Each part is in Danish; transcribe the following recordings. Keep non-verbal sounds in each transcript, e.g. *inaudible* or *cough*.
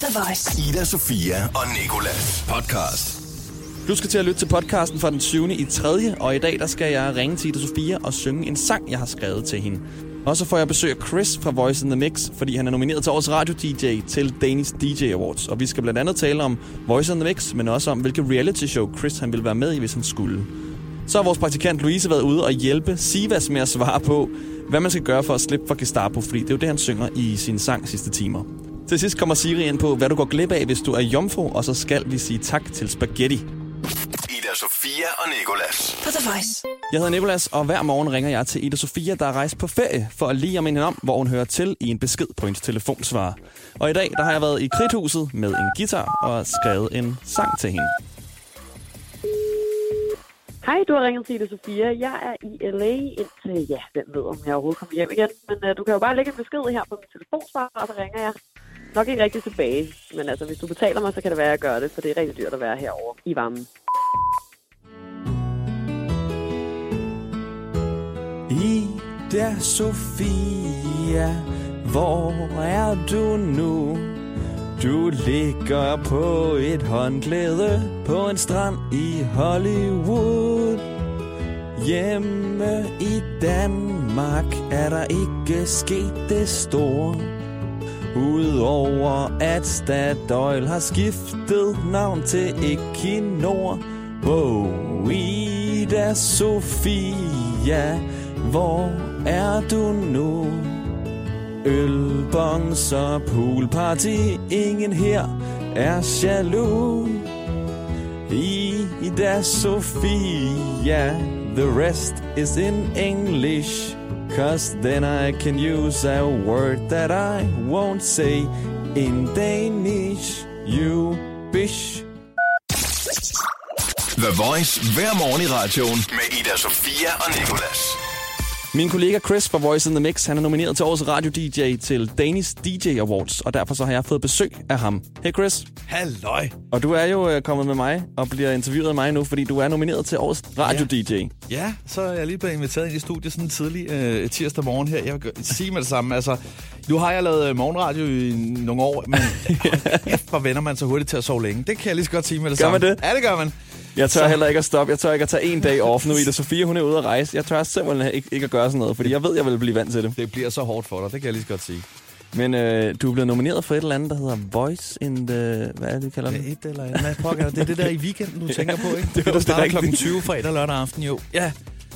The Voice. Ida, Sofia og Nikolas podcast. Du skal til at lytte til podcasten fra den 20. i 3. Og i dag der skal jeg ringe til Ida Sofia og synge en sang, jeg har skrevet til hende. Og så får jeg besøg af Chris fra Voice in the Mix, fordi han er nomineret til årets radio-DJ til Danish DJ Awards. Og vi skal blandt andet tale om Voice in the Mix, men også om, hvilke reality-show Chris han ville være med i, hvis han skulle. Så har vores praktikant Louise været ude og hjælpe Sivas med at svare på, hvad man skal gøre for at slippe for Gestapo, fordi det er jo det, han synger i sin sang sidste timer. Til sidst kommer Siri ind på, hvad du går glip af, hvis du er jomfru, og så skal vi sige tak til Spaghetti. Ida, Sofia og Nikolas. På The Voice. Jeg hedder Nikolas, og hver morgen ringer jeg til Ida Sofia, der er rejst på ferie, for at lige om hende om, hvor hun hører til i en besked på hendes telefonsvarer. Og i dag der har jeg været i kridthuset med en guitar og skrevet en sang til hende. Hej, du har ringet til Ida Sofia. Jeg er i LA indtil, ja, hvem ved, om jeg overhovedet kommer hjem igen. Men uh, du kan jo bare lægge en besked her på min telefonsvar, og så ringer jeg nok ikke rigtig tilbage. Men altså, hvis du betaler mig, så kan det være, at jeg gør det, for det er rigtig dyrt at være herovre i varmen. Ida Sofia, hvor er du nu? Du ligger på et håndklæde på en strand i Hollywood. Hjemme i Danmark er der ikke sket det store. Udover at Statoil har skiftet navn til Equinor. Wow, Ida Sofia, hvor er du nu? Ølbongs og poolparty, ingen her er jaloux. Ida Sofia, the rest is in English. Cause then I can use a word that I won't say in Danish. You bish. The Voice hver morgen i radioen med Ida, Sofia og Nikolas. Min kollega Chris fra Voice in the Mix, han er nomineret til årets radio-DJ til Danish DJ Awards, og derfor så har jeg fået besøg af ham. Hey Chris, Halløj. og du er jo øh, kommet med mig og bliver interviewet af mig nu, fordi du er nomineret til årets radio-DJ. Ja, så er jeg lige blevet inviteret ind i studiet sådan tidlig øh, tirsdag morgen her. Jeg vil sige med det samme, altså, nu har jeg lavet øh, morgenradio i nogle år, men *laughs* hvor vender man så hurtigt til at sove længe. Det kan jeg lige så godt sige med det Gør samme. man det? Ja, det gør man. Jeg tør Så- heller ikke at stoppe. Jeg tør ikke at tage en dag off nu. Ida Sofie, hun er ude at rejse. Jeg tør simpelthen ikke, ikke at gøre sådan noget, fordi jeg ved, jeg vil blive vant til det. Det bliver så hårdt for dig, det kan jeg lige så godt sige. Men øh, du er blevet nomineret for et eller andet, der hedder Voice in the... Hvad er det, vi kalder Det et eller andet. Hvad pokker, det er det der i weekenden, du *laughs* tænker på, ikke? Det er Det det starter klokken 20 fredag og lørdag aften, jo. Ja,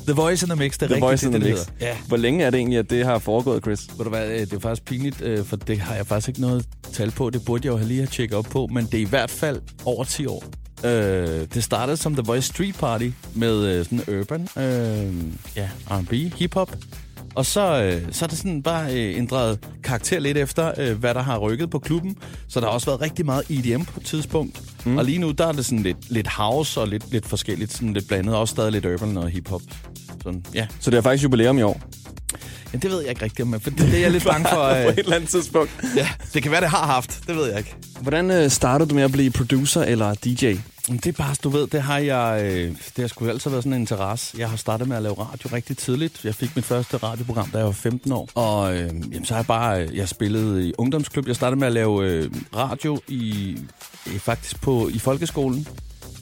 The Voice in the Mix, det er The rigtigt, Voice in det, the det Mix. hedder. Ja. Hvor længe er det egentlig, at det har foregået, Chris? Ved du hvad, øh, det er faktisk pinligt, øh, for det har jeg faktisk ikke noget tal på. Det burde jeg jo have lige have tjekket op på, men det er i hvert fald over 10 år. Øh, det startede som The Voice Street Party med øh, sådan urban, øh, ja, R&B, hip-hop. Og så, øh, så er det sådan bare øh, ændret karakter lidt efter, øh, hvad der har rykket på klubben. Så der har også været rigtig meget EDM på et tidspunkt. Mm. Og lige nu, der er det sådan lidt, lidt house og lidt, lidt forskelligt, sådan lidt blandet. Også stadig lidt urban og hip-hop. Sådan, ja. Så det er faktisk jubilæum i år. Men det ved jeg ikke rigtigt om, for det, det er jeg lidt bange for. *laughs* på Øh, et eller andet tidspunkt. Ja, det kan være, det har haft. Det ved jeg ikke. Hvordan øh, startede du med at blive producer eller DJ? Men Det er bare, du ved, det har jeg, øh, det har sgu altid været sådan en interesse. Jeg har startet med at lave radio rigtig tidligt. Jeg fik mit første radioprogram, da jeg var 15 år. Og øh, jamen, så har jeg bare, øh, jeg spillede i ungdomsklub. Jeg startede med at lave øh, radio i, øh, faktisk på, i folkeskolen.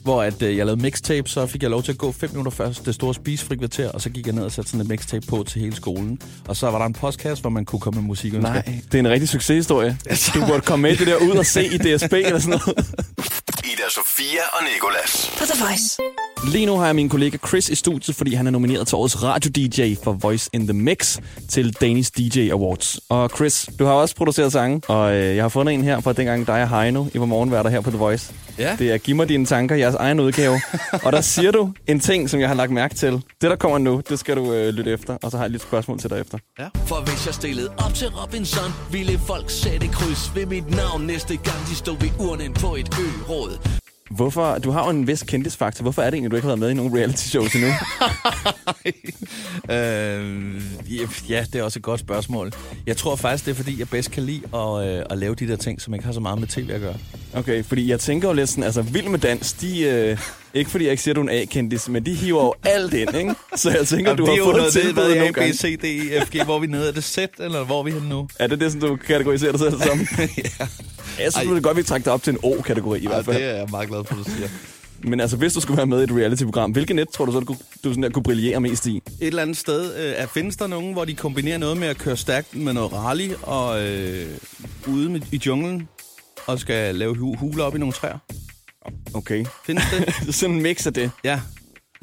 Hvor at, øh, jeg lavede mixtape, så fik jeg lov til at gå fem minutter først det store spisefri kvarter, og så gik jeg ned og satte sådan et mixtape på til hele skolen. Og så var der en podcast, hvor man kunne komme med musik. Nej, det er en rigtig succeshistorie. Du burde komme med det der ud og se i DSB eller sådan noget. Ida, Sofia og Nikolas. På The Voice. Lige nu har jeg min kollega Chris i studiet, fordi han er nomineret til årets radio-DJ for Voice in the Mix til Danish DJ Awards. Og Chris, du har også produceret sange, og øh, jeg har fundet en her fra dengang dig og Heino i var morgenværter her på The Voice. Ja. Det er Giv mig dine tanker, jeres egen udgave. og der siger du en ting, som jeg har lagt mærke til. Det, der kommer nu, det skal du øh, lytte efter, og så har jeg lidt spørgsmål til dig efter. For hvis jeg stillede op til Robinson, ville folk sætte kryds ved mit navn næste gang, de stod ved urnen på et ø-råd. Hvorfor, du har jo en vis kendisfaktor. Hvorfor er det egentlig, du ikke har været med i nogen reality shows endnu? *laughs* øh, ja, det er også et godt spørgsmål. Jeg tror faktisk, det er fordi, jeg bedst kan lide at, øh, at lave de der ting, som ikke har så meget med tv at gøre. Okay, fordi jeg tænker jo lidt sådan, altså Vild med Dans, de, øh, ikke fordi jeg ikke siger, at du er en A-kendis, men de hiver jo alt ind, ikke? Så jeg tænker, Jamen, du er har fået noget, tilbud A, B. C, D, E, F, G. Hvor vi nede? Er det Z, eller hvor er vi henne nu? Er det det, som du kategoriserer dig selv som? *laughs* ja. Jeg synes, det er godt, vi trækker det op til en O-kategori i hvert fald. det er jeg meget glad for, du siger. Men altså, hvis du skulle være med i et reality-program, hvilket net tror du så, du, kunne- du sådan der kunne brillere mest i? Et eller andet sted, øh, er, findes der nogen, hvor de kombinerer noget med at køre stærkt med noget rally og øh, ude med, i junglen og skal lave hu- huler op i nogle træer? Okay. Findes det? *laughs* sådan en mix af det. ja.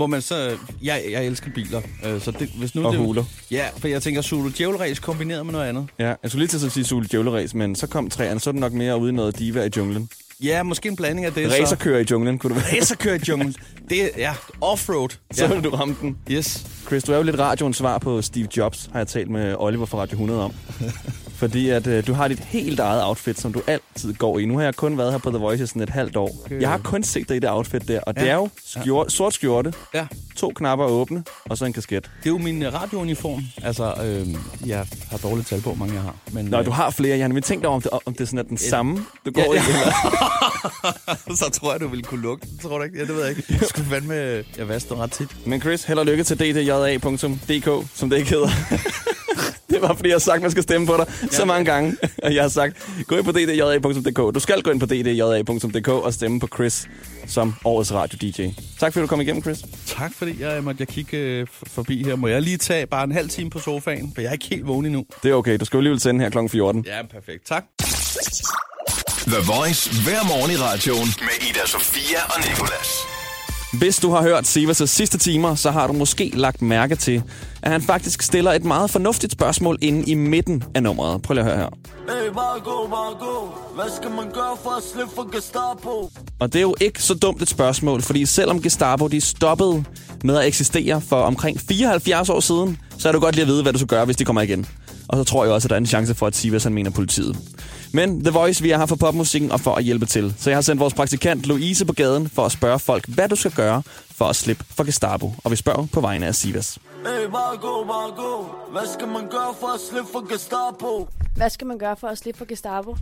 Hvor man så... Jeg, jeg elsker biler, øh, så det, hvis nu Og det, huler. Ja, for jeg tænker Zulu Djævelræs kombineret med noget andet. Ja, jeg skulle lige til at sige Sule Djævleræs, men så kom træerne, så er det nok mere ude i noget diva i junglen. Ja, måske en blanding af det. Racerkører i junglen, kunne du være. Racerkører i junglen. *laughs* Det er, ja, offroad. Så Ja. vil du ramme den. Yes. Chris, du er jo lidt radioens svar på Steve Jobs, har jeg talt med Oliver fra Radio 100 om. *laughs* Fordi at øh, du har dit helt eget outfit, som du altid går i. Nu har jeg kun været her på The Voice i sådan et halvt år. Okay. Jeg har kun set dig i det outfit der, og det Ja. er jo skjort, sort skjorte, Ja, to knapper åbne, og så en kasket. det er jo min øh, radiouniform. Altså, øh, jeg har dårligt tal på, mange jeg har. Men, Nå, øh, du har flere. Jeg har nemlig tænkt over, om det, om det sådan er den samme, du går Ja, i. ja. eller- *laughs* så tror jeg, du ville kunne lugte tror du ikke? Ja, det ved jeg ikke. Jeg skulle fandme... Jeg vasker ret tit. Men Chris, held og lykke til ddja.dk, som det ikke hedder. *laughs* *laughs* det var, fordi jeg har sagt, at man skal stemme på dig så mange gange. *laughs* Og jeg har sagt, gå ind på ddja.dk. Du skal gå ind på ddja.dk og stemme på Chris som årets radio-DJ. Tak fordi du kom igennem, Chris. Tak fordi jeg måtte jeg kigge øh, forbi her. Må jeg lige tage bare en halv time på sofaen? For jeg er ikke helt vågen endnu. Det er okay. Du skal jo alligevel sende her kl. 14. Ja, perfekt. Tak. The Voice hver morgen i radioen med Ida Sofia og Nicolas. Hvis du har hørt Sivas' sidste timer, så har du måske lagt mærke til, at han faktisk stiller et meget fornuftigt spørgsmål inde i midten af nummeret. Prøv lige at høre her. Hey, bare gå, bare gå. Hvad skal man gøre for at slippe for Gestapo? Og det er jo ikke så dumt et spørgsmål, fordi selvom Gestapo de stoppede med at eksistere for omkring 74 år siden, så er du godt lige at vide, hvad du skal gøre, hvis de kommer igen. Og så tror jeg også, at der er en chance for, at Sivas han mener politiet. Men The Voice, vi er her for popmusikken og for at hjælpe til. Så jeg har sendt vores praktikant Louise på gaden for at spørge folk, hvad du skal gøre for at slippe for Gestapo. Og vi spørger på vegne af Sivas. Hey, bare gå, bare gå. Hvad skal man gøre for at slippe for Gestapo? Hvad skal man gøre for at slippe for Gestapo?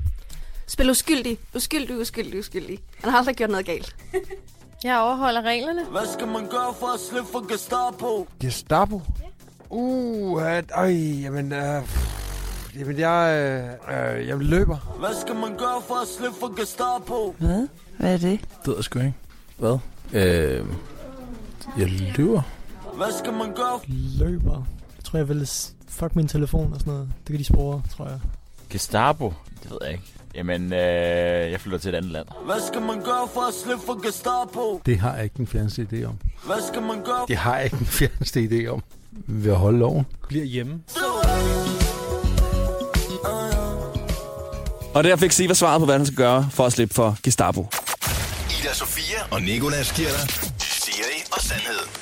Spil uskyldig. Uskyldig, uskyldig, uskyldig. Han har aldrig gjort noget galt. Jeg overholder reglerne. Hvad skal man gøre for at slippe for Gestapo? Gestapo? Uh, at, øj, jamen, øh, jamen, jeg, øh, øh, jeg løber. Hvad skal man gøre for at slippe for Gestapo? Hvad? Hvad er det? Det ved jeg sgu ikke. Hvad? Øh, jeg løber. Hvad skal man gøre? løber. Jeg tror, jeg vil fuck min telefon og sådan noget. Det kan de spore, tror jeg. Gestapo? Det ved jeg ikke. Jamen, øh, jeg flytter til et andet land. Hvad skal man gøre for at slippe for Gestapo? Det har jeg ikke den fjerneste idé om. Hvad skal man gøre? Det har jeg ikke den fjerneste idé om. Ved at holde loven. Bliver hjemme. Og der fik Siva svaret på, hvad han skal gøre for at slippe for Gestapo. Ida Sofia og Nicolas giver dig Siri og Sandhed.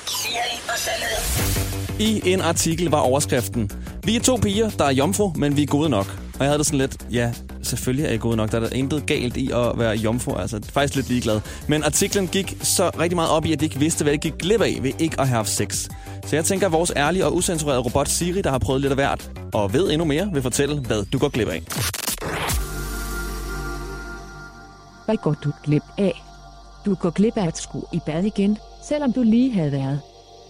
I en artikel var overskriften, vi er to piger, der er jomfru, men vi er gode nok. Og jeg havde det sådan lidt, ja, selvfølgelig er I gode nok. Der er der intet galt i at være jomfru, altså faktisk lidt ligeglad. Men artiklen gik så rigtig meget op i, at de ikke vidste, hvad de gik glip af ved ikke at have haft sex. Så jeg tænker, at vores ærlige og usensurerede robot Siri, der har prøvet lidt af hvert, og ved endnu mere, vil fortælle, hvad du går glip af. Hvad går du glip af? Du går glip af at skulle i bad igen, selvom du lige havde været.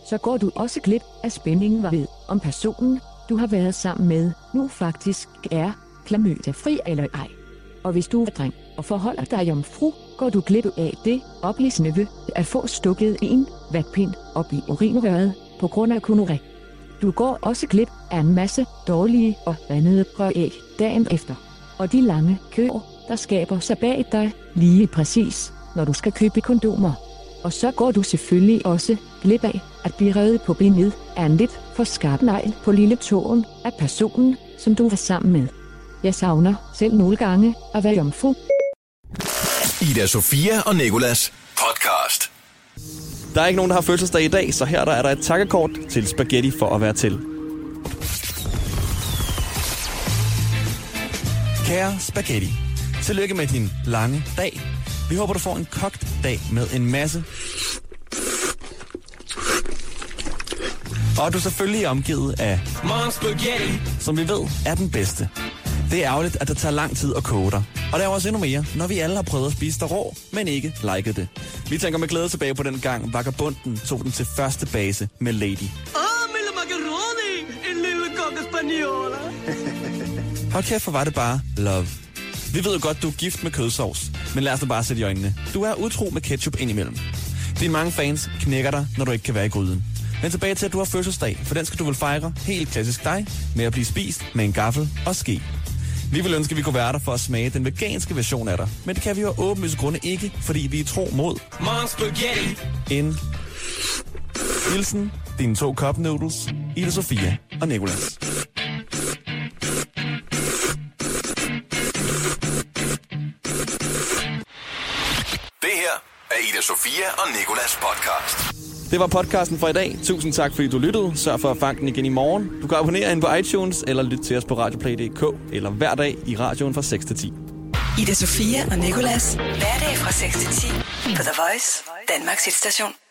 Så går du også glip af spændingen var ved, om personen, du har været sammen med, nu faktisk er klamydia-fri eller ej. Og hvis du er dreng og forholder dig jomfru, går du glip af det oplysende ved at få stukket en vatpind op i urinrøret på grund af konoré. Du går også glip af en masse dårlige og vandede prøvæg dagen efter. Og de lange køer, der skaber sig bag dig, lige præcis, når du skal købe kondomer. Og så går du selvfølgelig også glip af at blive revet på benet af en lidt for skarp negl på lille tåen af personen, som du var sammen med. Jeg savner selv nogle gange at være jomfru. Ida Sofia og Nicolas podcast. Der er ikke nogen, der har fødselsdag i dag, så her der er der et takkekort til Spaghetti for at være til. Kære Spaghetti, tillykke med din lange dag. Vi håber, du får en kogt dag med en masse... Og du er selvfølgelig omgivet af, Mom Spaghetti. som vi ved, er den bedste. Det er ærgerligt, at det tager lang tid at koge dig. Og der er også endnu mere, når vi alle har prøvet at spise dig rå, men ikke liket det. Vi tænker med glæde tilbage på den gang, Vagabunden tog den til første base med Lady. Ah, mille macaroni. En lille coca spagnola. *laughs* Hold kæft, hvor var det bare love. Vi ved jo godt, du er gift med kødsovs, men lad os da bare sætte i øjnene. Du er utro med ketchup indimellem. Dine mange fans knækker dig, når du ikke kan være i gryden. Men tilbage til, at du har fødselsdag, for den skal du vel fejre, helt klassisk dig, med at blive spist med en gaffel og ske. Vi vil ønske, at vi kunne være der for at smage den veganske version af dig. Men det kan vi jo af åbenlyse grunde ikke, fordi vi er tro mod Mom Spaghetti. en Hilsen, dine to cup noodles, Ida Sofia og Nicolas. Det her er Ida Sofia og Nikolas podcast. Det var podcasten for i dag. Tusind tak, fordi du lyttede. Sørg for at fange den igen i morgen. Du kan abonnere ind på iTunes, eller lytte til os på radioplay.dk, eller hver dag i radioen fra 6 til 10. Ida Sofia og Nicolas. Hverdag fra 6 til 10 på The Voice, Danmarks hitstation.